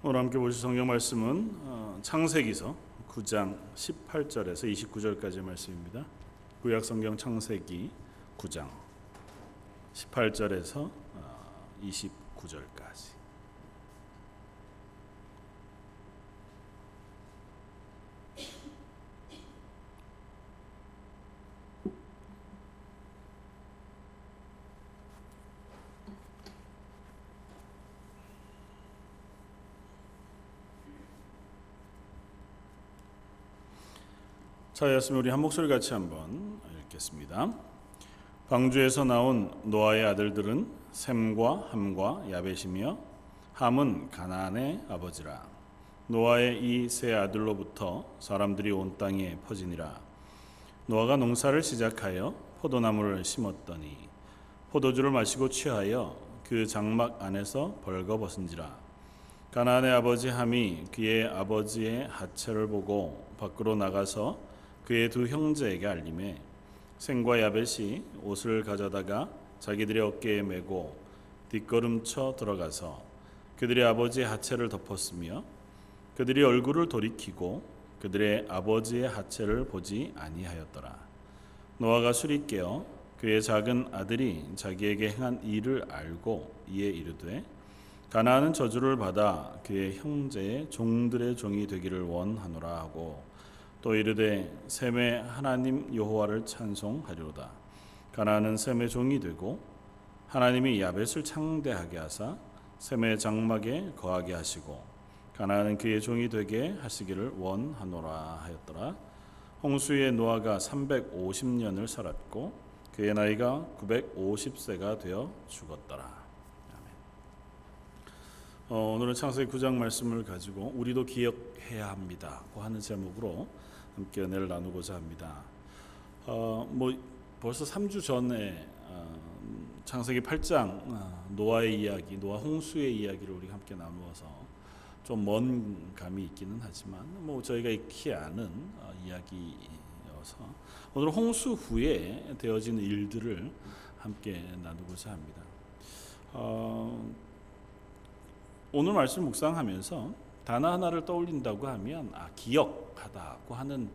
오늘 함께 보실 성경 말씀은 어, 창세기서 9장 18절에서 29절까지의 말씀입니다. 구약 성경 창세기 9장 18절에서 29절까지. 자였으면 우리 한 목소리 같이 한번 읽겠습니다. 방주에서 나온 노아의 아들들은 셈과 함과 야벳이며 함은 가나안의 아버지라. 노아의 이 세 아들로부터 사람들이 온 땅에 퍼지니라. 노아가 농사를 시작하여 포도나무를 심었더니 포도주를 마시고 취하여 그 장막 안에서 벌거벗은지라. 가나안의 아버지 함이 그의 아버지의 하체를 보고 밖으로 나가서 그의 두 형제에게 알림해 생과 야벳이 옷을 가져다가 자기들의 어깨에 메고 뒷걸음쳐 들어가서 그들의 아버지의 하체를 덮었으며 그들이 얼굴을 돌이키고 그들의 아버지의 하체를 보지 아니하였더라. 노아가 술이 깨어 그의 작은 아들이 자기에게 행한 일을 알고 이에 이르되 가나안은 저주를 받아 그의 형제의 종들의 종이 되기를 원하노라 하고 또 이르되 셈의 하나님 여호와를 찬송하리로다. 가나안은 셈의 종이 되고 하나님이 야벳을 창대하게 하사 셈의 장막에 거하게 하시고 가나안은 그의 종이 되게 하시기를 원하노라 하였더라. 홍수의 노아가 350년을 살았고 그의 나이가 950세가 되어 죽었더라. 어, 오늘은 창세기 9장 말씀을 가지고 우리도 기억해야 합니다. 하는 제목으로 함께 은혜를 나누고자 합니다. 어, 뭐 벌써 3주 전에 어, 창세기 8장 어, 노아의 이야기, 노아 홍수의 이야기를 우리 함께 나누어서 좀 먼 감이 있기는 하지만 뭐 저희가 익히 아는 어, 이야기여서 오늘 홍수 후에 되어지는 일들을 함께 나누고자 합니다. 어, 오늘 말씀 묵상하면서 단어 하나를 떠올린다고 하면 아 기억하다고 하는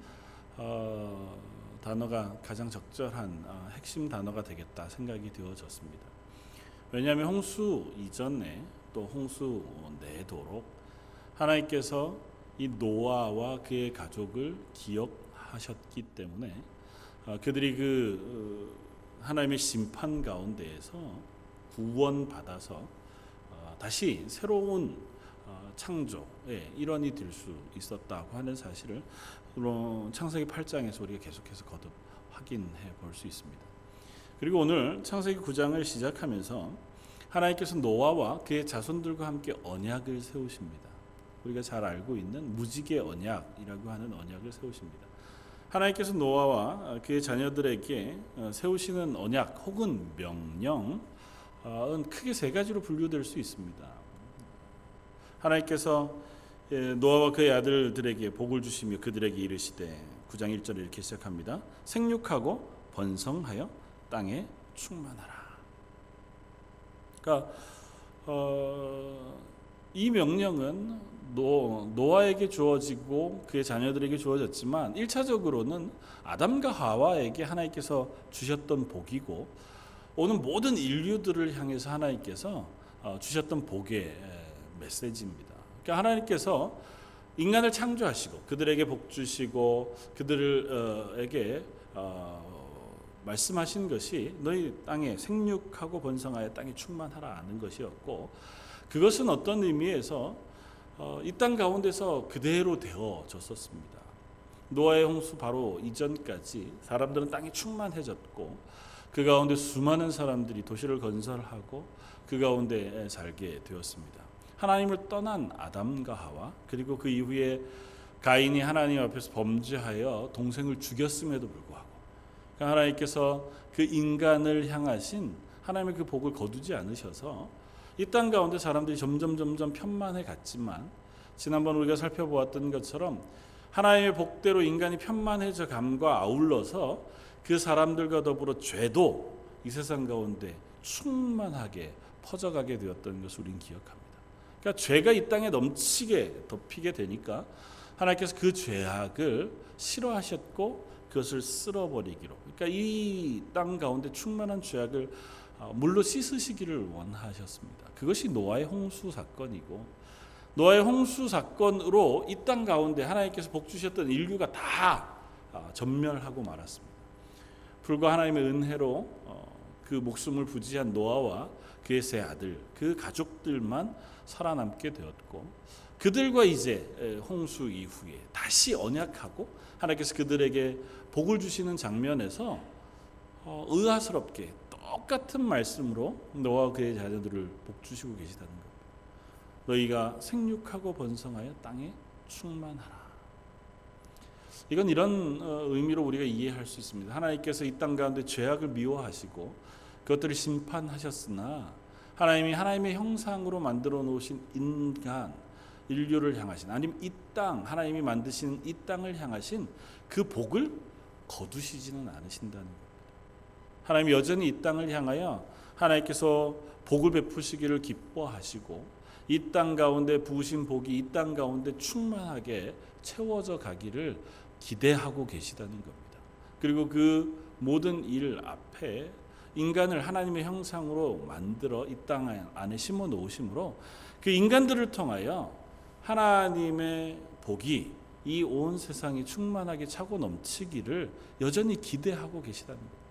어, 단어가 가장 적절한 어, 핵심 단어가 되겠다 생각이 되어졌습니다. 왜냐하면 홍수 이전에 또 홍수 내도록 하나님께서 이 노아와 그의 가족을 기억하셨기 때문에 어, 그들이 그 어, 하나님의 심판 가운데에서 구원받아서 어, 다시 새로운 창조 의 일원이 될 수 있었다고 하는 사실을 창세기 8장에서 우리가 계속해서 거듭 확인해 볼 수 있습니다. 그리고 오늘 창세기 9장을 시작하면서 하나님께서 노아와 그의 자손들과 함께 언약을 세우십니다. 우리가 잘 알고 있는 무지개 언약이라고 하는 언약을 세우십니다. 하나님께서 노아와 그의 자녀들에게 어, 세우시는 언약 혹은 명령은 크게 세 가지로 분류될 수 있습니다. 하나님께서 예, 노아와 그의 아들들에게 복을 주시며 그들에게 이르시되 9장 1절에 이렇게 시작합니다. 생육하고 번성하여 땅에 충만하라. 그러니까 어, 이 명령은 노, 노아에게 주어지고 그의 자녀들에게 주어졌지만 1차적으로는 아담과 하와에게 하나님께서 주셨던 복이고 오는 모든 인류들을 향해서 하나님께서 어, 주셨던 복의 메시지입니다. 그러니까 하나님께서 인간을 창조하시고 그들에게 복 주시고 그들에게 어, 말씀하신 것이 너희 땅에 생육하고 번성하여 땅에 충만하라 하는 것이었고 그것은 어떤 의미에서 어, 이땅 가운데서 그대로 되어졌었습니다. 노아의 홍수 바로 이전까지 사람들은 땅이 충만해졌고 그 가운데 수많은 사람들이 도시를 건설하고 그 가운데 살게 되었습니다. 하나님을 떠난 아담과 하와 그리고 그 이후에 가인이 하나님 앞에서 범죄하여 동생을 죽였음에도 불구하고 그러니까 하나님께서 그 인간을 향하신 하나님의 그 복을 거두지 않으셔서 이 땅 가운데 사람들이 점점 점점 편만해 갔지만 지난번 우리가 살펴보았던 것처럼 하나님의 복대로 인간이 편만해져 감과 아울러서 그 사람들과 더불어 죄도 이 세상 가운데 충만하게 퍼져가게 되었던 것을 우리는 기억합니다. 그러니까 죄가 이 땅에 넘치게 덮이게 되니까 하나님께서 그 죄악을 싫어하셨고 그것을 쓸어버리기로. 그러니까 이 땅 가운데 충만한 죄악을 어, 물로 씻으시기를 원하셨습니다. 그것이 노아의 홍수 사건이고 노아의 홍수 사건으로 이 땅 가운데 하나님께서 복 주셨던 인류가 다 어, 전멸하고 말았습니다. 불과 하나님의 은혜로 어, 그 목숨을 부지한 노아와 그의 세 아들, 그 가족들만 살아남게 되었고 그들과 이제 홍수 이후에 다시 언약하고 하나님께서 그들에게 복을 주시는 장면에서 어, 의아스럽게 똑같은 말씀으로 노아와 그의 자녀들을 복 주시고 계시다는 것. 너희가 생육하고 번성하여 땅에 충만하라. 이건 이런 어, 의미로 우리가 이해할 수 있습니다. 하나님께서 이 땅 가운데 죄악을 미워하시고 그것들을 심판하셨으나 하나님이 하나님의 형상으로 만들어 놓으신 인간 인류를 향하신 아니면 이 땅 하나님이 만드신 이 땅을 향하신 그 복을 거두시지는 않으신다는 겁니다. 하나님 여전히 이 땅을 향하여 하나님께서 복을 베푸시기를 기뻐하시고 이 땅 가운데 부으신 복이 이 땅 가운데 충만하게 채워져 가기를 기대하고 계시다는 겁니다. 그리고 그 모든 일 앞에 인간을 하나님의 형상으로 만들어 이 땅 안에 심어 놓으심으로 그 인간들을 통하여 하나님의 복이 이 온 세상이 충만하게 차고 넘치기를 여전히 기대하고 계시다는 것.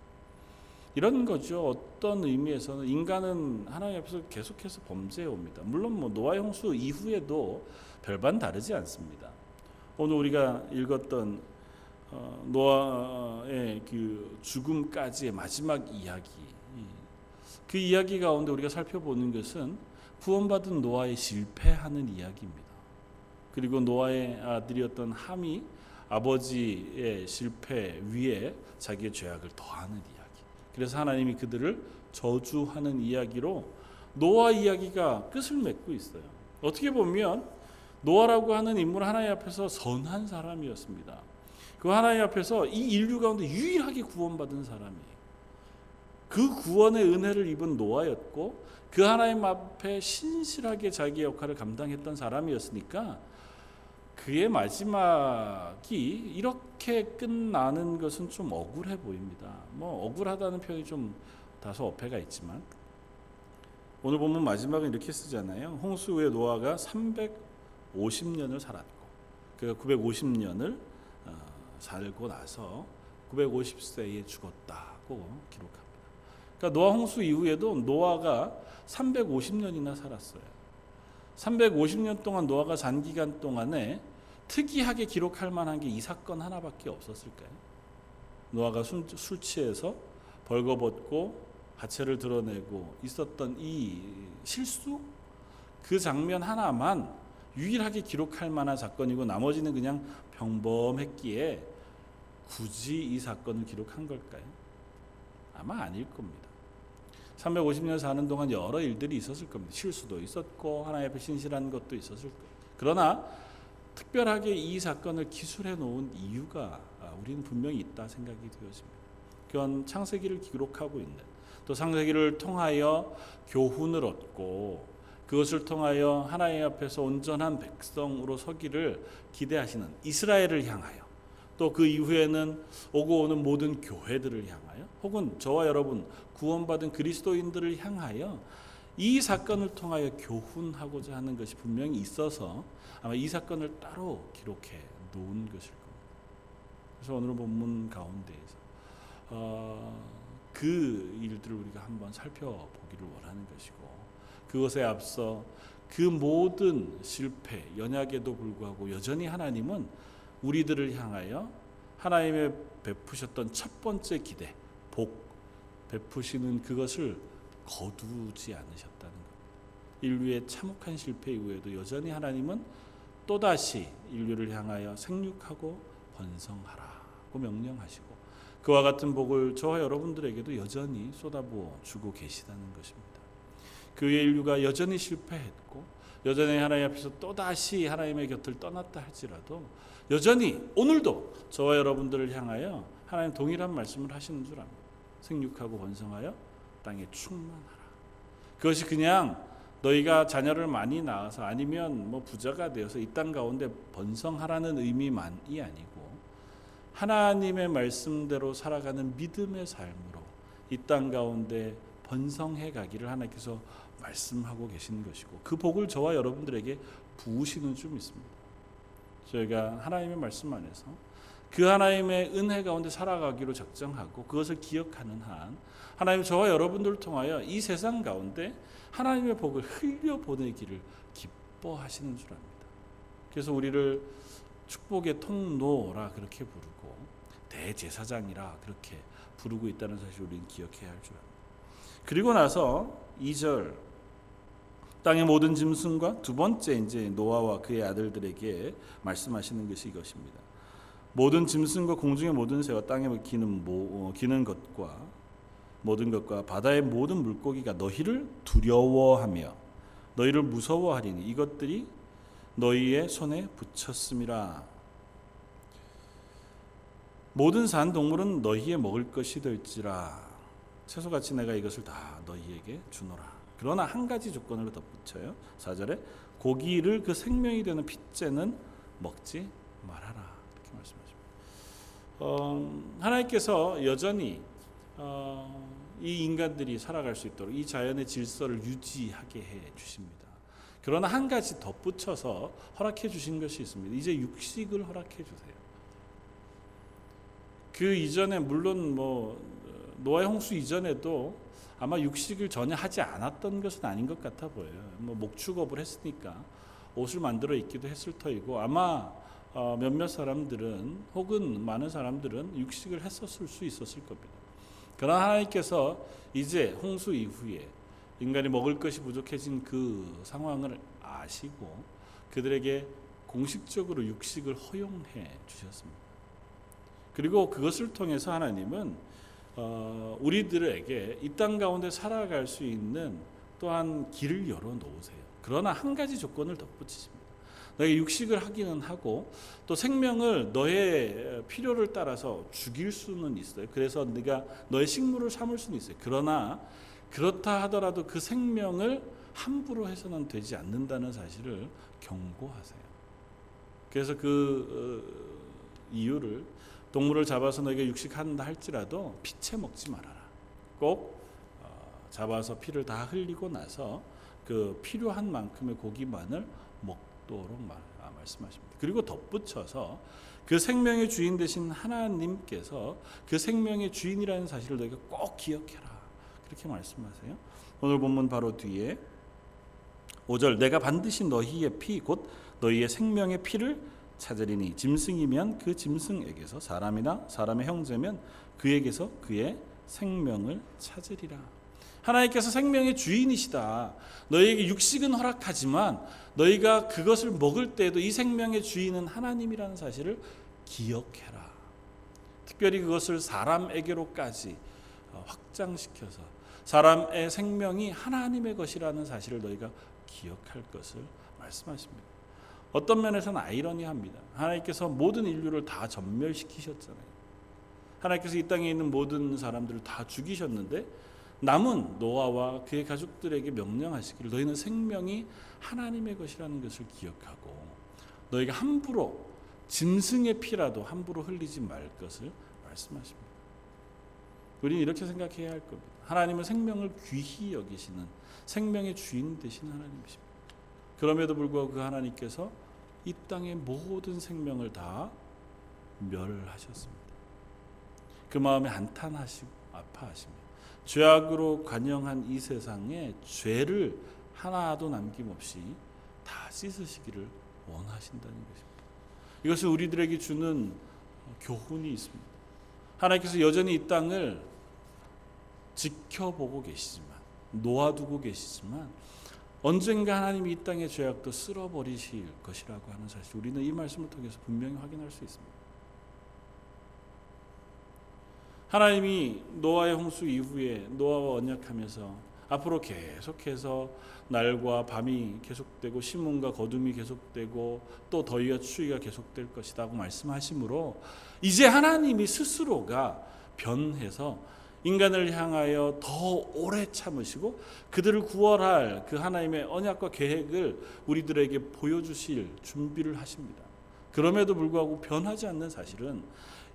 이런 거죠. 어떤 의미에서는 인간은 하나님 앞에서 계속해서 범죄해 옵니다. 물론 뭐 노아 홍수 이후에도 별반 다르지 않습니다. 오늘 우리가 읽었던 어, 노아의 그 죽음까지의 마지막 이야기 그 이야기 가운데 우리가 살펴보는 것은 구원받은 노아의 실패하는 이야기입니다. 그리고 노아의 아들이었던 함이 아버지의 실패 위에 자기의 죄악을 더하는 이야기. 그래서 하나님이 그들을 저주하는 이야기로 노아 이야기가 끝을 맺고 있어요. 어떻게 보면 노아라고 하는 인물 하나님 앞에서 선한 사람이었습니다. 그 하나님 앞에서 이 인류 가운데 유일하게 구원받은 사람이 그 구원의 은혜를 입은 노아였고 그 하나님 앞에 신실하게 자기 역할을 감당했던 사람이었으니까 그의 마지막이 이렇게 끝나는 것은 좀 억울해 보입니다. 뭐 억울하다는 표현이 좀 다소 어폐가 있지만 오늘 보면 마지막은 이렇게 쓰잖아요. 홍수 후에 노아가 350년을 살았고 그가 950년을 어, 살고 나서 950세에 죽었다고 기록합니다. 그러니까 노아 홍수 이후에도 노아가 350년이나 살았어요. 350년 동안 노아가 산 기간 동안에 특이하게 기록할 만한 게 이 사건 하나밖에 없었을까요? 노아가 술, 술 취해서 벌거벗고 하체를 드러내고 있었던 이 실수 그 장면 하나만 유일하게 기록할 만한 사건이고 나머지는 그냥 평범했기에 굳이 이 사건을 기록한 걸까요? 아마 아닐 겁니다. 350년 사는 동안 여러 일들이 있었을 겁니다. 실수도 있었고 하나님 신실한 것도 있었을 거예요. 그러나 특별하게 이 사건을 기술해 놓은 이유가 아, 우리는 분명히 있다 생각이 되어집니다. 그건 창세기를 기록하고 있는 또 창세기를 통하여 교훈을 얻고 그것을 통하여 하나님 앞에서 온전한 백성으로 서기를 기대하시는 이스라엘을 향하여 또 그 이후에는 오고 오는 모든 교회들을 향하여 혹은 저와 여러분 구원받은 그리스도인들을 향하여 이 사건을 통하여 교훈하고자 하는 것이 분명히 있어서 아마 이 사건을 따로 기록해 놓은 것일 겁니다. 그래서 오늘 본문 가운데에서 어, 그 일들을 우리가 한번 살펴보기를 원하는 것이고 그것에 앞서 그 모든 실패, 연약에도 불구하고 여전히 하나님은 우리들을 향하여 하나님의 베푸셨던 첫 번째 기대, 복 베푸시는 그것을 거두지 않으셨다는 것. 인류의 참혹한 실패 이후에도 여전히 하나님은 또다시 인류를 향하여 생육하고 번성하라고 명령하시고 그와 같은 복을 저와 여러분들에게도 여전히 쏟아부어 주고 계시다는 것입니다. 그의 인류가 여전히 실패했고 여전히 하나님 앞에서 또다시 하나님의 곁을 떠났다 할지라도 여전히 오늘도 저와 여러분들을 향하여 하나님 동일한 말씀을 하시는 줄 압니다. 생육하고 번성하여 땅에 충만하라. 그것이 그냥 너희가 자녀를 많이 낳아서 아니면 뭐 부자가 되어서 이 땅 가운데 번성하라는 의미만이 아니고 하나님의 말씀대로 살아가는 믿음의 삶으로 이 땅 가운데 번성해 가기를 하나님께서 말씀하고 계신 것이고 그 복을 저와 여러분들에게 부으시는 줄 믿습니다. 저희가 하나님의 말씀 안에서 그 하나님의 은혜 가운데 살아가기로 작정하고 그것을 기억하는 한 하나님 저와 여러분들을 통하여 이 세상 가운데 하나님의 복을 흘려 보내기를 기뻐하시는 줄 압니다. 그래서 우리를 축복의 통로라 그렇게 부르고 대제사장이라 그렇게 부르고 있다는 사실을 우리는 기억해야 할 줄 압니다. 그리고 나서 2절 땅의 모든 짐승과 두 번째 이제 노아와 그의 아들들에게 말씀하시는 것이 이것입니다. 모든 짐승과 공중의 모든 새와 땅에 기는 모, 어, 기는 것과 모든 것과 바다의 모든 물고기가 너희를 두려워하며 너희를 무서워하리니 이것들이 너희의 손에 붙였음이라. 모든 산 동물은 너희의 먹을 것이 될지라 채소같이 내가 이것을 다 너희에게 주노라. 그러나 한 가지 조건을 덧붙여요. 4절에 고기를 그 생명이 되는 핏째는 먹지 말아라. 이렇게 말씀하십니다. 어, 하나님께서 여전히 어, 이 인간들이 살아갈 수 있도록 이 자연의 질서를 유지하게 해 주십니다. 그러나 한 가지 덧붙여서 허락해 주신 것이 있습니다. 이제 육식을 허락해 주세요. 그 이전에 물론 뭐 노아의 홍수 이전에도 아마 육식을 전혀 하지 않았던 것은 아닌 것 같아 보여요. 뭐 목축업을 했으니까 옷을 만들어 입기도 했을 터이고 아마 어, 몇몇 사람들은 혹은 많은 사람들은 육식을 했었을 수 있었을 겁니다. 그러나 하나님께서 이제 홍수 이후에 인간이 먹을 것이 부족해진 그 상황을 아시고 그들에게 공식적으로 육식을 허용해 주셨습니다. 그리고 그것을 통해서 하나님은 어, 우리들에게 이 땅 가운데 살아갈 수 있는 또한 길을 열어 놓으세요. 그러나 한 가지 조건을 덧붙이십니다. 너에게 육식을 하기는 하고 또 생명을 너의 필요를 따라서 죽일 수는 있어요. 그래서 네가 너의 식물을 삼을 수는 있어요. 그러나 그렇다 하더라도 그 생명을 함부로 해서는 되지 않는다는 사실을 경고하세요. 그래서 그 어, 이유를 동물을 잡아서 너에게 육식한다 할지라도 피채 먹지 말아라. 꼭 어, 잡아서 피를 다 흘리고 나서 그 필요한 만큼의 고기만을 먹도록 아, 말씀하십니다. 그리고 덧붙여서 그 생명의 주인 되신 하나님께서 그 생명의 주인이라는 사실을 너희가 꼭 기억해라. 그렇게 말씀하세요. 오늘 본문 바로 뒤에 5절 내가 반드시 너희의 피 곧 너희의 생명의 피를 찾으리니 짐승이면 그 짐승에게서 사람이나 사람의 형제면 그에게서 그의 생명을 찾으리라. 하나님께서 생명의 주인이시다. 너희에게 육식은 허락하지만 너희가 그것을 먹을 때에도 이 생명의 주인은 하나님이라는 사실을 기억해라. 특별히 그것을 사람에게로까지 어, 확장시켜서 사람의 생명이 하나님의 것이라는 사실을 너희가 기억할 것을 말씀하십니다. 어떤 면에서는 아이러니합니다. 하나님께서 모든 인류를 다 전멸시키셨잖아요. 하나님께서 이 땅에 있는 모든 사람들을 다 죽이셨는데 남은 노아와 그의 가족들에게 명령하시기를 너희는 생명이 하나님의 것이라는 것을 기억하고 너희가 함부로 짐승의 피라도 함부로 흘리지 말 것을 말씀하십니다. 우리는 이렇게 생각해야 할 겁니다. 하나님은 생명을 귀히 여기시는 생명의 주인 되신 하나님이십니다. 그럼에도 불구하고 그 하나님께서 이 땅의 모든 생명을 다 멸하셨습니다. 그 마음에 한탄하시고 아파하시며 죄악으로 관영한 이 세상에 죄를 하나도 남김없이 다 씻으시기를 원하신다는 것입니다. 이것은 우리들에게 주는 교훈이 있습니다. 하나님께서 여전히 이 땅을 지켜보고 계시지만 놓아두고 계시지만 언젠가 하나님이 이 땅의 죄악도 쓸어버리실 것이라고 하는 사실 우리는 이 말씀을 통해서 분명히 확인할 수 있습니다. 하나님이 노아의 홍수 이후에 노아와 언약하면서 앞으로 계속해서 날과 밤이 계속되고 신문과 거둠이 계속되고 또 더위와 추위가 계속될 것이라고 말씀하시므로 이제 하나님이 스스로가 변해서 인간을 향하여 더 오래 참으시고 그들을 구원할 그 하나님의 언약과 계획을 우리들에게 보여주실 준비를 하십니다. 그럼에도 불구하고 변하지 않는 사실은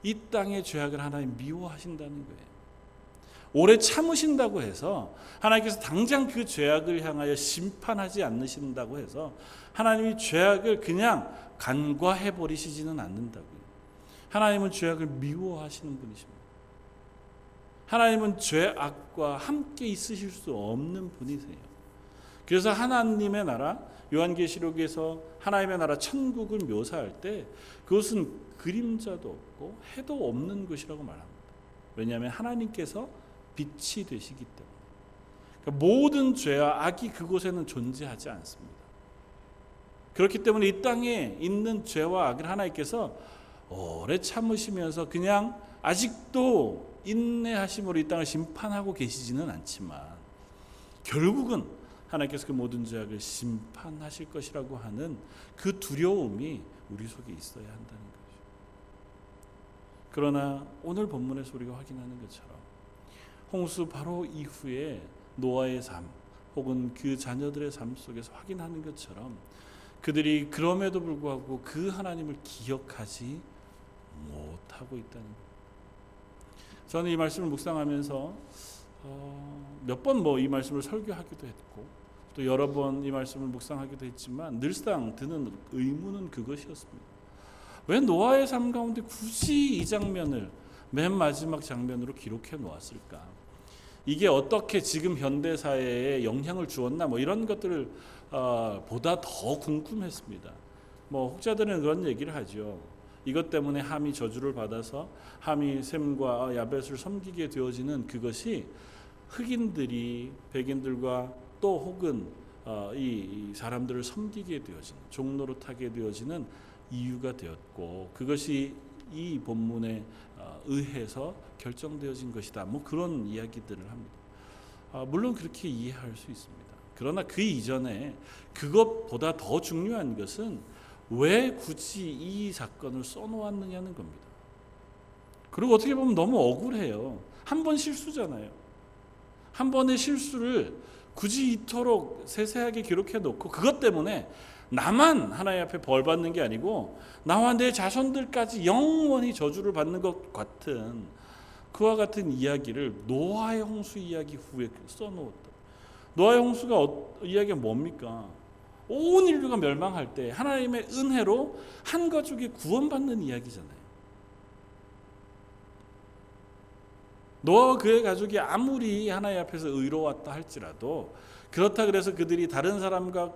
이 땅의 죄악을 하나님 미워하신다는 거예요. 오래 참으신다고 해서 하나님께서 당장 그 죄악을 향하여 심판하지 않으신다고 해서 하나님이 죄악을 그냥 간과해 버리시지는 않는다고요. 하나님은 죄악을 미워하시는 분이십니다. 하나님은 죄악과 함께 있으실 수 없는 분이세요. 그래서 하나님의 나라 요한계시록에서 하나님의 나라 천국을 묘사할 때 그것은 그림자도 없고 해도 없는 것이라고 말합니다. 왜냐하면 하나님께서 빛이 되시기 때문에 그러니까 모든 죄와 악이 그곳에는 존재하지 않습니다. 그렇기 때문에 이 땅에 있는 죄와 악을 하나님께서 오래 참으시면서 그냥 아직도 인내하심으로 이 땅을 심판하고 계시지는 않지만 결국은 하나님께서 그 모든 죄악을 심판하실 것이라고 하는 그 두려움이 우리 속에 있어야 한다는 거죠. 그러나 오늘 본문에서 우리가 확인하는 것처럼 홍수 바로 이후에 노아의 삶 혹은 그 자녀들의 삶 속에서 확인하는 것처럼 그들이 그럼에도 불구하고 그 하나님을 기억하지 못하고 있다는 것. 저는 이 말씀을 묵상하면서 어, 몇번 뭐 이 말씀을 설교하기도 했고 또 여러 번 이 말씀을 묵상하기도 했지만 늘상 드는 의문은 그것이었습니다. 왜 노아의 삶 가운데 굳이 이 장면을 맨 마지막 장면으로 기록해 놓았을까? 이게 어떻게 지금 현대 사회에 영향을 주었나 뭐 이런 것들을 어, 보다 더 궁금했습니다. 뭐 혹자들은 그런 얘기를 하죠. 이것 때문에 함이 저주를 받아서 함이 셈과 야벳을 섬기게 되어지는 그것이 흑인들이 백인들과 또 혹은 어, 이 사람들을 섬기게 되어지는 종로로 타게 되어지는 이유가 되었고 그것이 이 본문에 어, 의해서 결정되어진 것이다. 뭐 그런 이야기들을 합니다. 아, 물론 그렇게 이해할 수 있습니다. 그러나 그 이전에 그것보다 더 중요한 것은 왜 굳이 이 사건을 써놓았느냐는 겁니다. 그리고 어떻게 보면 너무 억울해요. 한 번 실수잖아요. 한 번의 실수를 굳이 이토록 세세하게 기록해 놓고 그것 때문에 나만 하나님 앞에 벌 받는 게 아니고 나와 내 자손들까지 영원히 저주를 받는 것 같은 그와 같은 이야기를 노아의 홍수 이야기 후에 써놓았다. 노아의 홍수가 어, 이야기가 뭡니까? 온 인류가 멸망할 때 하나님의 은혜로 한 가족이 구원받는 이야기잖아요. 노아와 그의 가족이 아무리 하나님 앞에서 의로웠다 할지라도 그렇다 그래서 그들이 다른 사람과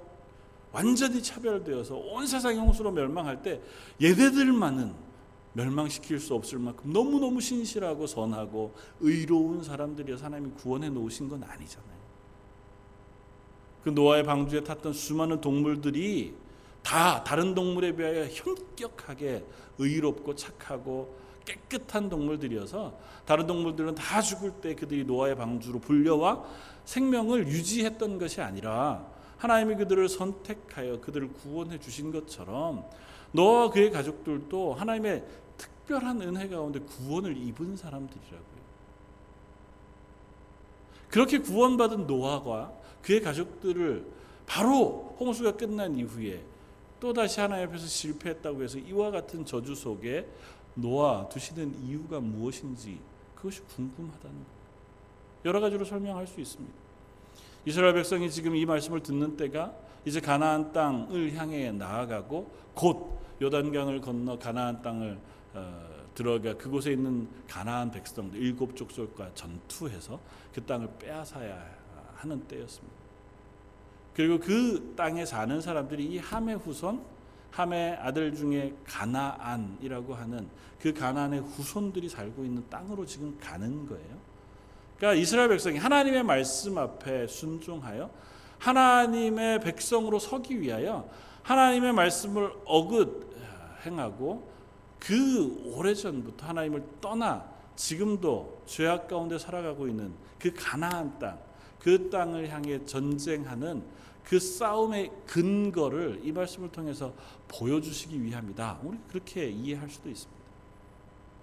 완전히 차별되어서 온 세상이 홍수로 멸망할 때 얘네들만은 멸망시킬 수 없을 만큼 너무너무 신실하고 선하고 의로운 사람들이어서 하나님이 구원해 놓으신 건 아니잖아요. 그 노아의 방주에 탔던 수많은 동물들이 다 다른 동물에 비하여 현격하게 의롭고 착하고 깨끗한 동물들이어서 다른 동물들은 다 죽을 때 그들이 노아의 방주로 불려와 생명을 유지했던 것이 아니라 하나님이 그들을 선택하여 그들을 구원해 주신 것처럼 노아와 그의 가족들도 하나님의 특별한 은혜 가운데 구원을 입은 사람들이라고요. 그렇게 구원받은 노아가 그의 가족들을 바로 홍수가 끝난 이후에 또 다시 하나님 앞에서 실패했다고 해서 이와 같은 저주 속에 놓아 두시는 이유가 무엇인지 그것이 궁금하다는 거예요. 여러 가지로 설명할 수 있습니다. 이스라엘 백성이 지금 이 말씀을 듣는 때가 이제 가나안 땅을 향해 나아가고 곧 요단강을 건너 가나안 땅을 어, 들어가 그곳에 있는 가나안 백성들 일곱 족속과 전투해서 그 땅을 빼앗아야 하는 때였습니다. 그리고 그 땅에 사는 사람들이 이 함의 후손, 함의 아들 중에 가나안이라고 하는 그 가나안의 후손들이 살고 있는 땅으로 지금 가는 거예요. 그러니까 이스라엘 백성이 하나님의 말씀 앞에 순종하여 하나님의 백성으로 서기 위하여 하나님의 말씀을 어긋 행하고 그 오래전부터 하나님을 떠나 지금도 죄악 가운데 살아가고 있는 그 가나안 땅, 그 땅을 향해 전쟁하는 그 싸움의 근거를 이 말씀을 통해서 보여주시기 위함이다. 우리 그렇게 이해할 수도 있습니다.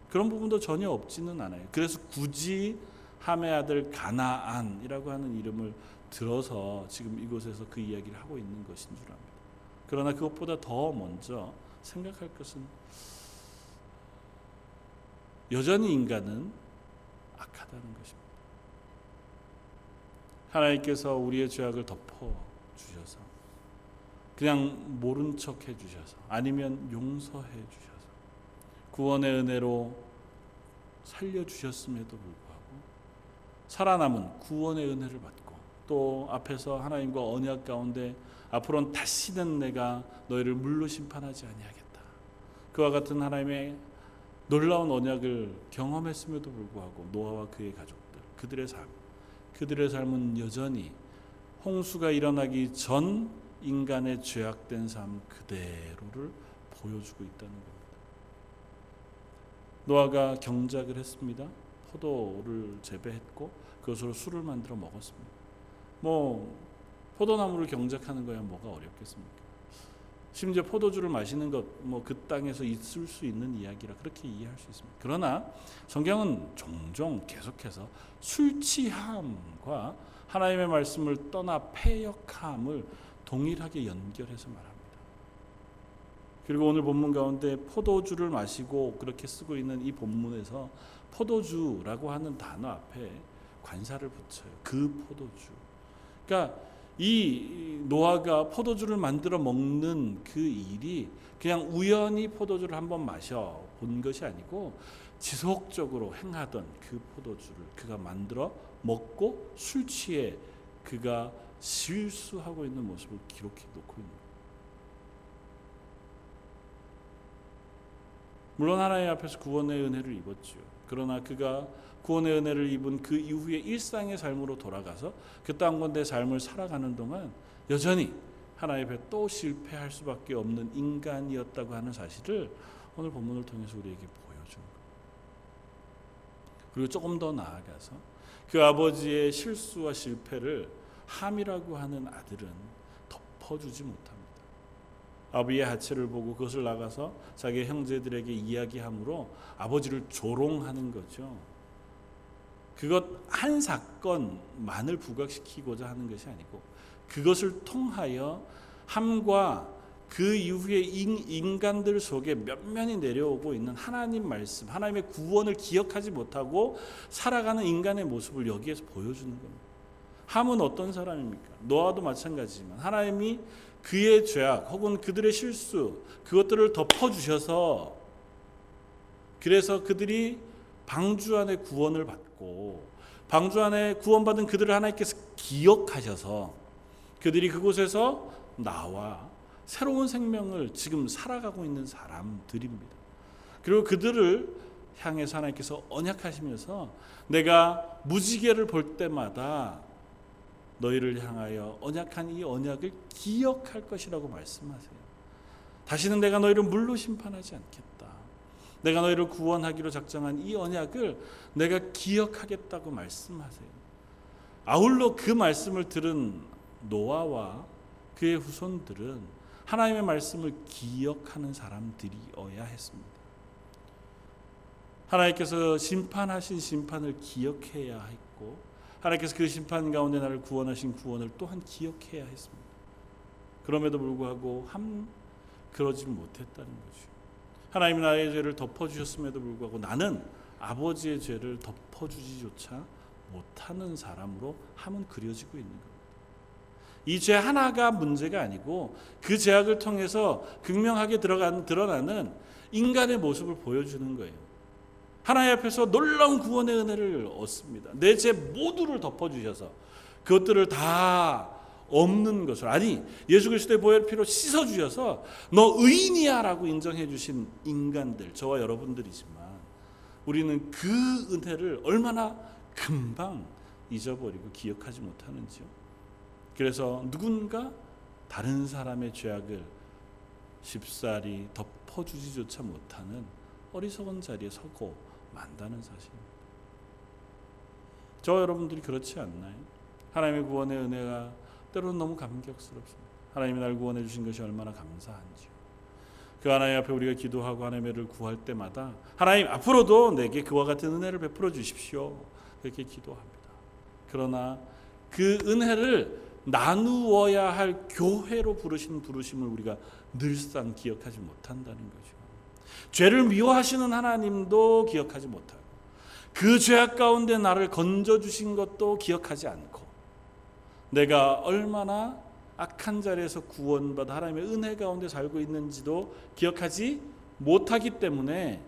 그런 부분도 전혀 없지는 않아요. 그래서 굳이 함의 아들 가나안이라고 하는 이름을 들어서 지금 이곳에서 그 이야기를 하고 있는 것인 줄 압니다. 그러나 그것보다 더 먼저 생각할 것은 여전히 인간은 악하다는 것입니다. 하나님께서 우리의 죄악을 덮어 주셔서 그냥 모른 척 해 주셔서 아니면 용서해 주셔서 구원의 은혜로 살려 주셨음에도 불구하고 살아남은 구원의 은혜를 받고 또 앞에서 하나님과 언약 가운데 앞으로는 다시는 내가 너희를 물로 심판하지 아니하겠다. 그와 같은 하나님의 놀라운 언약을 경험했음에도 불구하고 노아와 그의 가족들 그들의 삶 그들의 삶은 여전히 홍수가 일어나기 전 인간의 죄악된 삶 그대로를 보여주고 있다는 겁니다. 노아가 경작을 했습니다. 포도를 재배했고 그것으로 술을 만들어 먹었습니다. 뭐 포도나무를 경작하는 거야 뭐가 어렵겠습니까? 심지어 포도주를 마시는 것 뭐 그 땅에서 있을 수 있는 이야기라 그렇게 이해할 수 있습니다. 그러나 성경은 종종 계속해서 술 취함과 하나님의 말씀을 떠나 패역함을 동일하게 연결해서 말합니다. 그리고 오늘 본문 가운데 포도주를 마시고 그렇게 쓰고 있는 이 본문에서 포도주라고 하는 단어 앞에 관사를 붙여요. 그 포도주. 그러니까 이 노아가 포도주를 만들어 먹는 그 일이 그냥 우연히 포도주를 한번 마셔 본 것이 아니고 지속적으로 행하던 그 포도주를 그가 만들어 먹고 술 취해 그가 실수하고 있는 모습을 기록해 놓고 있는 거예요. 물론 하나님 앞에서 구원의 은혜를 입었죠. 그러나 그가 구원의 은혜를 입은 그 이후에 일상의 삶으로 돌아가서 그 땅건대 삶을 살아가는 동안 여전히 하나님 앞에 또 실패할 수밖에 없는 인간이었다고 하는 사실을 오늘 본문을 통해서 우리에게 보여준 거예요. 그리고 조금 더 나아가서 그 아버지의 실수와 실패를 함이라고 하는 아들은 덮어주지 못합니다. 아비의 하체를 보고 그것을 나가서 자기 형제들에게 이야기함으로 아버지를 조롱하는 거죠. 그것 한 사건만을 부각시키고자 하는 것이 아니고 그것을 통하여 함과 그 이후에 인간들 속에 몇면이 내려오고 있는 하나님 말씀, 하나님의 구원을 기억하지 못하고 살아가는 인간의 모습을 여기에서 보여주는 겁니다. 함은 어떤 사람입니까? 노아도 마찬가지지만 하나님이 그의 죄악 혹은 그들의 실수 그것들을 덮어 주셔서 그래서 그들이 방주 안에 구원을 받고 방주 안에 구원받은 그들을 하나님께서 기억하셔서 그들이 그곳에서 나와 새로운 생명을 지금 살아가고 있는 사람들입니다. 그리고 그들을 향해서 하나님께서 언약하시면서 내가 무지개를 볼 때마다 너희를 향하여 언약한 이 언약을 기억할 것이라고 말씀하세요. 다시는 내가 너희를 물로 심판하지 않겠다. 내가 너희를 구원하기로 작정한 이 언약을 내가 기억하겠다고 말씀하세요. 아울러 그 말씀을 들은 노아와 그의 후손들은 하나님의 말씀을 기억하는 사람들이어야 했습니다. 하나님께서 심판하신 심판을 기억해야 했고 하나님께서 그 심판 가운데 나를 구원하신 구원을 또한 기억해야 했습니다. 그럼에도 불구하고 함 그러지 못했다는 거죠. 하나님이 나의 죄를 덮어주셨음에도 불구하고 나는 아버지의 죄를 덮어주지조차 못하는 사람으로 함은 그려지고 있는 겁니다. 이 죄 하나가 문제가 아니고 그 죄악을 통해서 극명하게 드러나는 인간의 모습을 보여주는 거예요. 하나님 앞에서 놀라운 구원의 은혜를 얻습니다. 내 죄 모두를 덮어주셔서 그것들을 다 없는 것을 아니 예수 그리스도의 보혈 피로 씻어 주셔서 너 의인이야라고 인정해 주신 인간들 저와 여러분들이지만 우리는 그 은혜를 얼마나 금방 잊어버리고 기억하지 못하는지요. 그래서 누군가 다른 사람의 죄악을 쉽사리 덮어주지조차 못하는 어리석은 자리에 서고 만다는 사실입니다. 저 여러분들이 그렇지 않나요? 하나님의 구원의 은혜가 때로는 너무 감격스럽습니다. 하나님이 날 구원해 주신 것이 얼마나 감사한지요. 그 하나님 앞에 우리가 기도하고 하나님을 구할 때마다 하나님 앞으로도 내게 그와 같은 은혜를 베풀어 주십시오. 그렇게 기도합니다. 그러나 그 은혜를 나누어야 할 교회로 부르신 부르심을 우리가 늘상 기억하지 못한다는 거죠. 죄를 미워하시는 하나님도 기억하지 못하고 그 죄악 가운데 나를 건져 주신 것도 기억하지 않고 내가 얼마나 악한 자리에서 구원받아 하나님의 은혜 가운데 살고 있는지도 기억하지 못하기 때문에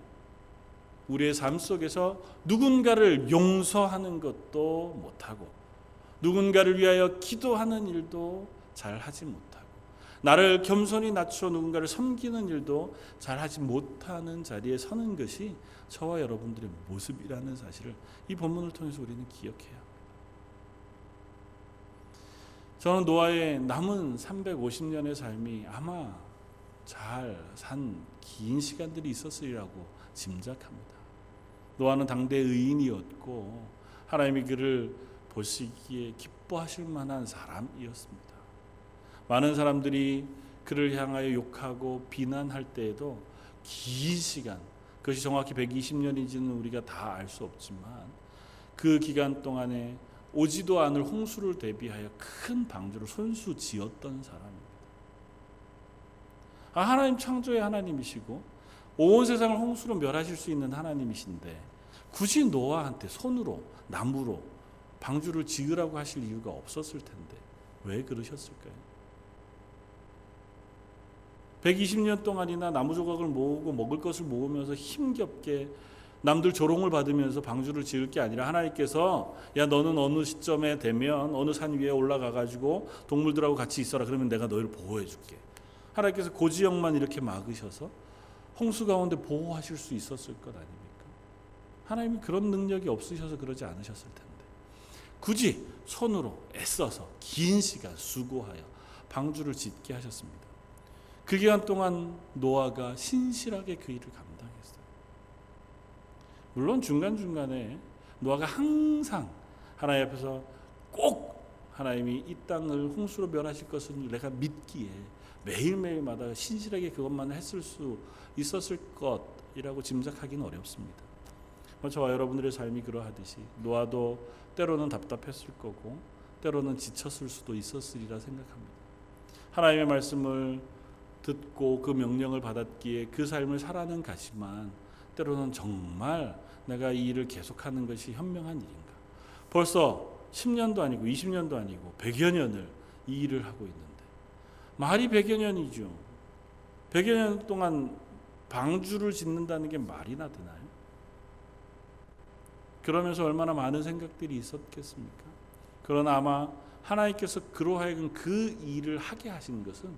우리의 삶 속에서 누군가를 용서하는 것도 못하고 누군가를 위하여 기도하는 일도 잘 하지 못하고 나를 겸손히 낮춰 누군가를 섬기는 일도 잘 하지 못하는 자리에 서는 것이 저와 여러분들의 모습이라는 사실을 이 본문을 통해서 우리는 기억해야 저는 노아의 남은 350년의 삶이 아마 잘 산 긴 시간들이 있었으리라고 짐작합니다. 노아는 당대 의인이었고 하나님이 그를 보시기에 기뻐하실 만한 사람이었습니다. 많은 사람들이 그를 향하여 욕하고 비난할 때에도 긴 시간 그것이 정확히 120년인지는 우리가 다 알 수 없지만 그 기간 동안에 오지도 않을 홍수를 대비하여 큰 방주를 손수 지었던 사람입니다. 아, 하나님 창조의 하나님이시고 온 세상을 홍수로 멸하실 수 있는 하나님이신데 굳이 노아한테 손으로 나무로 방주를 지으라고 하실 이유가 없었을 텐데 왜 그러셨을까요? 120년 동안이나 나무 조각을 모으고 먹을 것을 모으면서 힘겹게 남들 조롱을 받으면서 방주를 지을 게 아니라 하나님께서 야 너는 어느 시점에 되면 어느 산 위에 올라가 가지고 동물들하고 같이 있어라 그러면 내가 너희를 보호해 줄게. 하나님께서 고지역만 이렇게 막으셔서 홍수 가운데 보호하실 수 있었을 것 아닙니까? 하나님이 그런 능력이 없으셔서 그러지 않으셨을 텐데 굳이 손으로 애써서 긴 시간 수고하여 방주를 짓게 하셨습니다. 그 기간 동안 노아가 신실하게 그 일을 감당했어요. 물론 중간중간에 노아가 항상 하나님 앞에서 꼭 하나님이 이 땅을 홍수로 멸하실 것을 내가 믿기에 매일매일마다 신실하게 그것만 했을 수 있었을 것이라고 짐작하기는 어렵습니다. 뭐 저와 여러분들의 삶이 그러하듯이 노아도 때로는 답답했을 거고 때로는 지쳤을 수도 있었으리라 생각합니다. 하나님의 말씀을 듣고 그 명령을 받았기에 그 삶을 살아는 가지만 때로는 정말 내가 이 일을 계속하는 것이 현명한 일인가? 벌써 10년도 아니고 20년도 아니고 100여 년을 이 일을 하고 있는데 말이 100여 년이죠. 100여 년 동안 방주를 짓는다는 게 말이나 되나요? 그러면서 얼마나 많은 생각들이 있었겠습니까? 그러나 아마 하나님께서 그로 하여금 그 일을 하게 하신 것은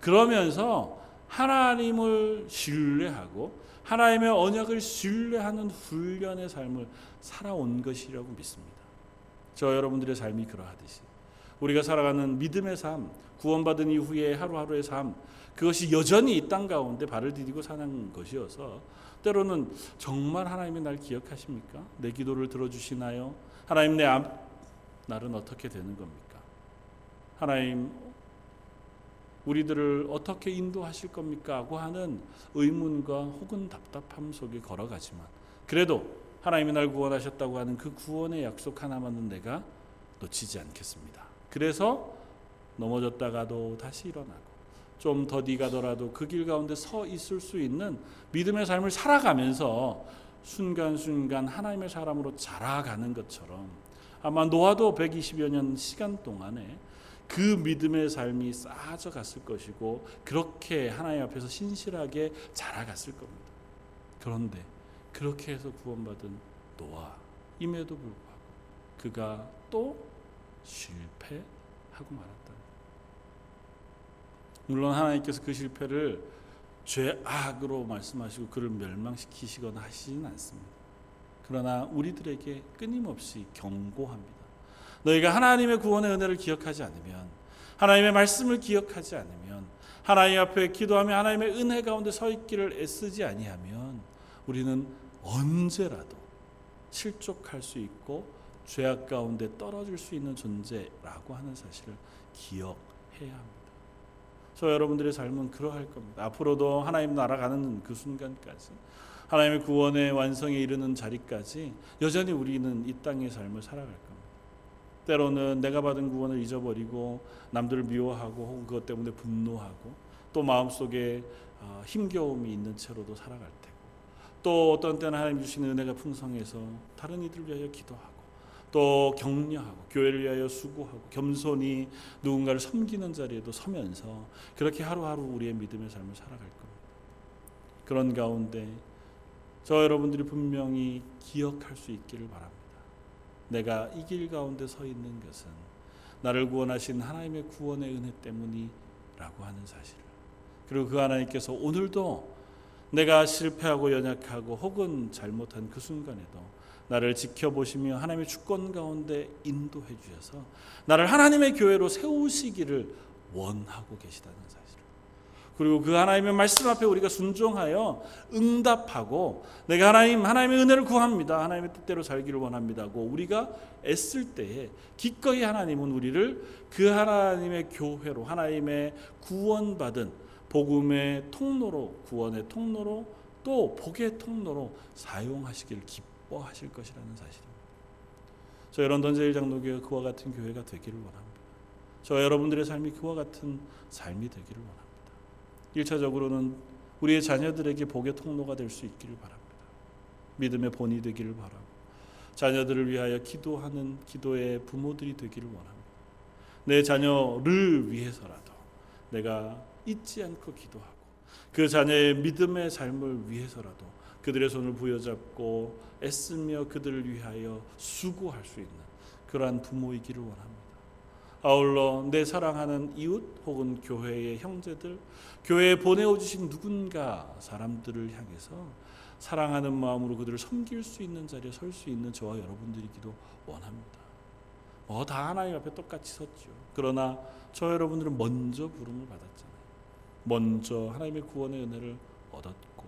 그러면서 하나님을 신뢰하고 하나님의 언약을 신뢰하는 훈련의 삶을 살아온 것이라고 믿습니다. 저 여러분들의 삶이 그러하듯이 우리가 살아가는 믿음의 삶, 구원받은 이후의 하루하루의 삶, 그것이 여전히 이 땅 가운데 발을 디디고 사는 것이어서 때로는 정말 하나님이 날 기억하십니까? 내 기도를 들어주시나요? 하나님 내 앞, 날은 어떻게 되는 겁니까? 하나님 우리들을 어떻게 인도하실 겁니까? 하고 하는 의문과 혹은 답답함 속에 걸어가지만 그래도 하나님이 날 구원하셨다고 하는 그 구원의 약속 하나만은 내가 놓치지 않겠습니다. 그래서 넘어졌다가도 다시 일어나고 좀 더디 가더라도 그 길 가운데 서 있을 수 있는 믿음의 삶을 살아가면서 순간순간 하나님의 사람으로 자라가는 것처럼 아마 노아도 120여 년 시간 동안에 그 믿음의 삶이 쌓아져 갔을 것이고 그렇게 하나님 앞에서 신실하게 자라갔을 겁니다. 그런데 그렇게 해서 구원받은 노아임에도 불구하고 그가 또 실패하고 말았다. 물론 하나님께서 그 실패를 죄악으로 말씀하시고 그를 멸망시키시거나 하시진 않습니다. 그러나 우리들에게 끊임없이 경고합니다. 너희가 하나님의 구원의 은혜를 기억하지 않으면 하나님의 말씀을 기억하지 않으면 하나님 앞에 기도하며 하나님의 은혜 가운데 서 있기를 애쓰지 아니하면 우리는 언제라도 실족할 수 있고 죄악 가운데 떨어질 수 있는 존재라고 하는 사실을 기억해야 합니다. 저 여러분들의 삶은 그러할 겁니다. 앞으로도 하나님 나라 가는 그 순간까지 하나님의 구원의 완성에 이르는 자리까지 여전히 우리는 이 땅의 삶을 살아갈 겁니다. 때로는 내가 받은 구원을 잊어버리고 남들을 미워하고 혹은 그것 때문에 분노하고 또 마음속에 어, 힘겨움이 있는 채로도 살아갈 테고 또 어떤 때는 하나님 주시는 은혜가 풍성해서 다른 이들 위하여 기도하고 또 격려하고 교회를 위하여 수고하고 겸손히 누군가를 섬기는 자리에도 서면서 그렇게 하루하루 우리의 믿음의 삶을 살아갈 겁니다. 그런 가운데 저 여러분들이 분명히 기억할 수 있기를 바랍니다. 내가 이 길 가운데 서 있는 것은 나를 구원하신 하나님의 구원의 은혜 때문이라고 하는 사실을 그리고 그 하나님께서 오늘도 내가 실패하고 연약하고 혹은 잘못한 그 순간에도 나를 지켜보시며 하나님의 주권 가운데 인도해 주셔서 나를 하나님의 교회로 세우시기를 원하고 계시다는 사실. 그리고 그 하나님의 말씀 앞에 우리가 순종하여 응답하고 내가 하나님 하나님의 은혜를 구합니다. 하나님의 뜻대로 살기를 원합니다고 우리가 애쓸 때에 기꺼이 하나님은 우리를 그 하나님의 교회로 하나님의 구원받은 복음의 통로로 구원의 통로로 또 복의 통로로 사용하시기를 기뻐하실 것이라는 사실입니다. 저희 런던 제일 장로교회 그와 같은 교회가 되기를 원합니다. 저 여러분들의 삶이 그와 같은 삶이 되기를 원합니다. 1차적으로는 우리의 자녀들에게 복의 통로가 될 수 있기를 바랍니다. 믿음의 본이 되기를 바라고 자녀들을 위하여 기도하는 기도의 부모들이 되기를 원합니다. 내 자녀를 위해서라도 내가 잊지 않고 기도하고 그 자녀의 믿음의 삶을 위해서라도 그들의 손을 부여잡고 애쓰며 그들을 위하여 수고할 수 있는 그러한 부모이기를 원합니다. 아울러 내 사랑하는 이웃 혹은 교회의 형제들, 교회에 보내어 주신 누군가 사람들을 향해서 사랑하는 마음으로 그들을 섬길 수 있는 자리에 설 수 있는 저와 여러분들이기도 원합니다. 뭐 다 하나님 앞에 똑같이 섰죠. 그러나 저 여러분들은 먼저 부름을 받았잖아요. 먼저 하나님의 구원의 은혜를 얻었고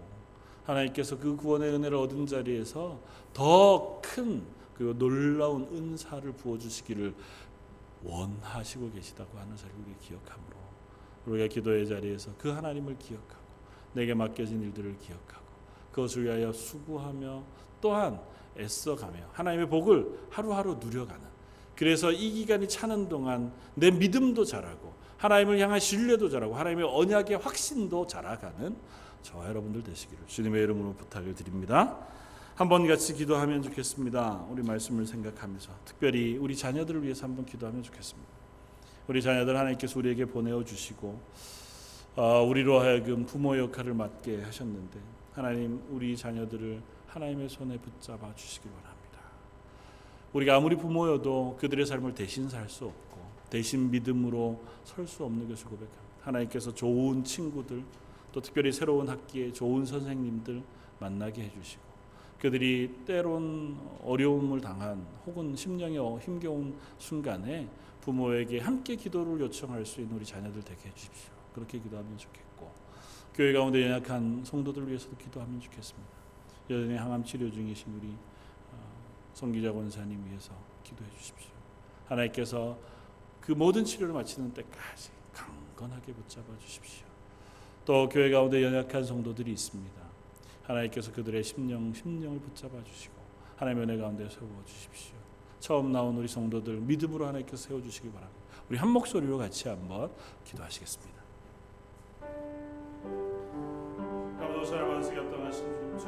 하나님께서 그 구원의 은혜를 얻은 자리에서 더 큰그 놀라운 은사를 부어 주시기를 원하시고 계시다고 하는 사실을 우리 기억함으로 우리가 기도의 자리에서 그 하나님을 기억하고 내게 맡겨진 일들을 기억하고 그것을 위하여 수고하며 또한 애써가며 하나님의 복을 하루하루 누려가는 그래서 이 기간이 차는 동안 내 믿음도 자라고 하나님을 향한 신뢰도 자라고 하나님의 언약의 확신도 자라가는 저와 여러분들 되시기를 주님의 이름으로 부탁을 드립니다. 한번 같이 기도하면 좋겠습니다. 우리 말씀을 생각하면서 특별히 우리 자녀들을 위해서 한번 기도하면 좋겠습니다. 우리 자녀들 하나님께서 우리에게 보내어 주시고 어, 우리로 하여금 부모 역할을 맡게 하셨는데 하나님 우리 자녀들을 하나님의 손에 붙잡아 주시기 바랍니다. 우리가 아무리 부모여도 그들의 삶을 대신 살 수 없고 대신 믿음으로 설 수 없는 것을 고백합니다. 하나님께서 좋은 친구들 또 특별히 새로운 학기에 좋은 선생님들 만나게 해주시고 그들이 때론 어려움을 당한 혹은 심령이 힘겨운 순간에 부모에게 함께 기도를 요청할 수 있는 우리 자녀들 되게 해주십시오. 그렇게 기도하면 좋겠고 교회 가운데 연약한 성도들 위해서도 기도하면 좋겠습니다. 여전히 항암 치료 중이신 우리 성기자 권사님 위해서 기도해 주십시오. 하나님께서 그 모든 치료를 마치는 때까지 강건하게 붙잡아 주십시오. 또 교회 가운데 연약한 성도들이 있습니다. 하나님께서 그들의 심령 심령을 붙잡아 주시고 하나님의 은혜 가운데 세워 주십시오. 처음 나온 우리 성도들 믿음으로 하나님께서 세워 주시기 바랍니다. 우리 한 목소리로 같이 한번 기도하시겠습니다. 아버지 사랑 안쓰 합당하신 주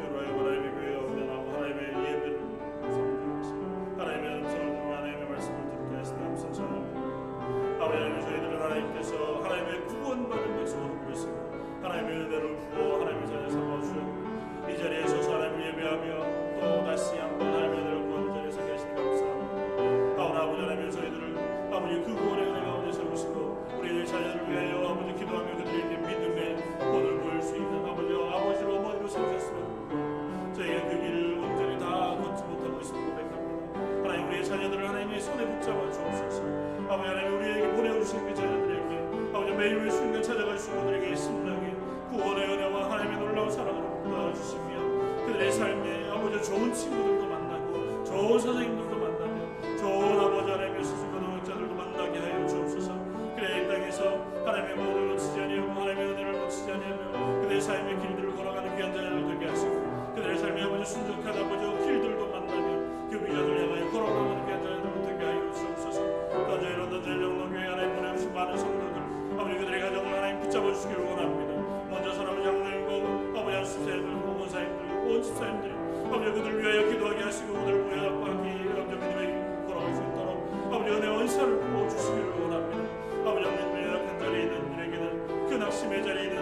하나님 보내 오신 많은 성도들 아버지 그들의 가정을 하나님 붙잡아 주시기를 원합니다. 먼저 사람을 장로님과 아버지 한수사님들 고문사님들 온 집사님들 아버지 그들 위하여 기도하게 하시고 그들을 부여하고 하기 아버지 믿음에 걸어갈 수 있도록 아버지 은혜 원사를 부어 주시기를 원합니다. 아버지 하나님 연약한 자리에 있는 이들에게는 그 낙심의 자리에 있는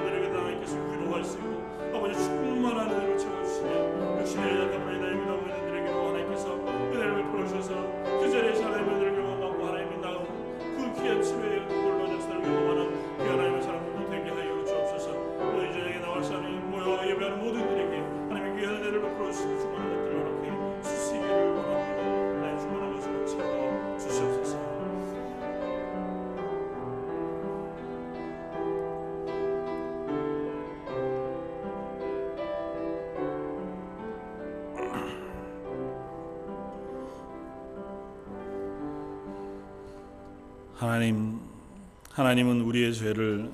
하나님은 우리의 죄를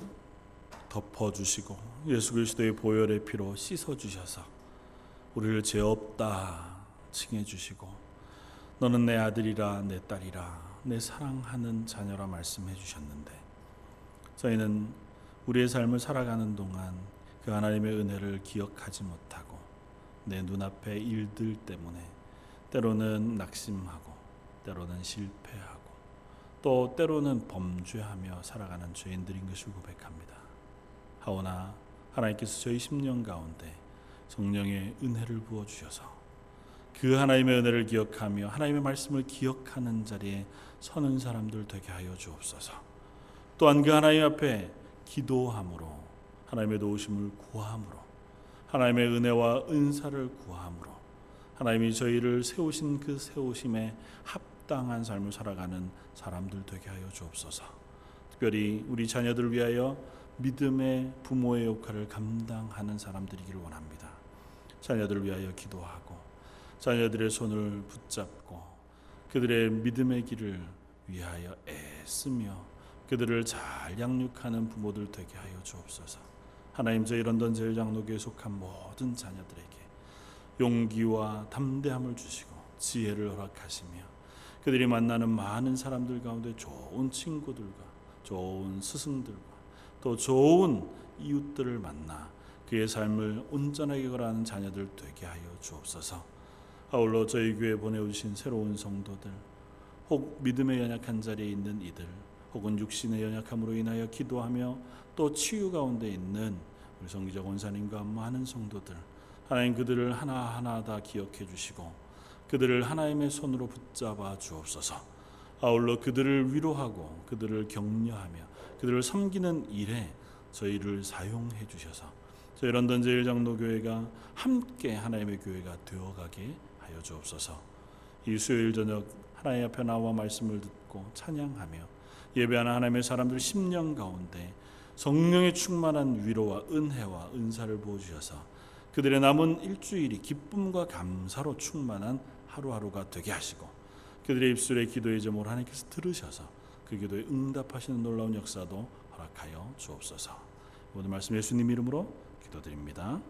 덮어 주시고 예수 그리스도의 보혈의 피로 씻어 주셔서 우리를 죄 없다 칭해 주시고 너는 내 아들이라 내 딸이라 내 사랑하는 자녀라 말씀해 주셨는데 저희는 우리의 삶을 살아가는 동안 그 하나님의 은혜를 기억하지 못하고 내 눈앞의 일들 때문에 때로는 낙심하고 때로는 실패하고 또 때로는 범죄하며 살아가는 죄인들인 것을 고백합니다. 하오나 하나님께서 저희 심령 가운데 성령의 은혜를 부어 주셔서 그 하나님의 은혜를 기억하며 하나님의 말씀을 기억하는 자리에 서는 사람들 되게 하여 주옵소서. 또한 그 하나님 앞에 기도함으로 하나님의 도우심을 구함으로 하나님의 은혜와 은사를 구함으로 하나님이 저희를 세우신 그 세우심에 합 당한 삶을 살아가는 사람들 되게 하여 주옵소서. 특별히 우리 자녀들을 위하여 믿음의 부모의 역할을 감당하는 사람들이기를 원합니다. 자녀들을 위하여 기도하고 자녀들의 손을 붙잡고 그들의 믿음의 길을 위하여 애쓰며 그들을 잘 양육하는 부모들 되게 하여 주옵소서. 하나님 저희 런던 제일장로교에 속한 모든 자녀들에게 용기와 담대함을 주시고 지혜를 허락하시며 그들이 만나는 많은 사람들 가운데 좋은 친구들과 좋은 스승들과 또 좋은 이웃들을 만나 그의 삶을 온전하게 걸어가는 자녀들 되게 하여 주옵소서. 아울러 저희 교회 보내오신 새로운 성도들, 혹 믿음의 연약한 자리에 있는 이들, 혹은 육신의 연약함으로 인하여 기도하며 또 치유 가운데 있는 우리 성기적 원사님과 많은 성도들, 하나님 그들을 하나하나 다 기억해 주시고 그들을 하나님의 손으로 붙잡아 주옵소서. 아울러 그들을 위로하고 그들을 격려하며 그들을 섬기는 일에 저희를 사용해 주셔서 저희 런던 제일장로교회가 함께 하나님의 교회가 되어가게 하여 주옵소서. 이 수요일 저녁 하나님 앞에 나와 말씀을 듣고 찬양하며 예배하는 하나님의 사람들 10년 가운데 성령의 충만한 위로와 은혜와 은사를 부어 주셔서 그들의 남은 일주일이 기쁨과 감사로 충만한 하루하루가 되게 하시고 그들의 입술의 기도의 제목을 하나님께서 들으셔서 그 기도에 응답하시는 놀라운 역사도 허락하여 주옵소서. 모든 말씀 예수님 이름으로 기도드립니다.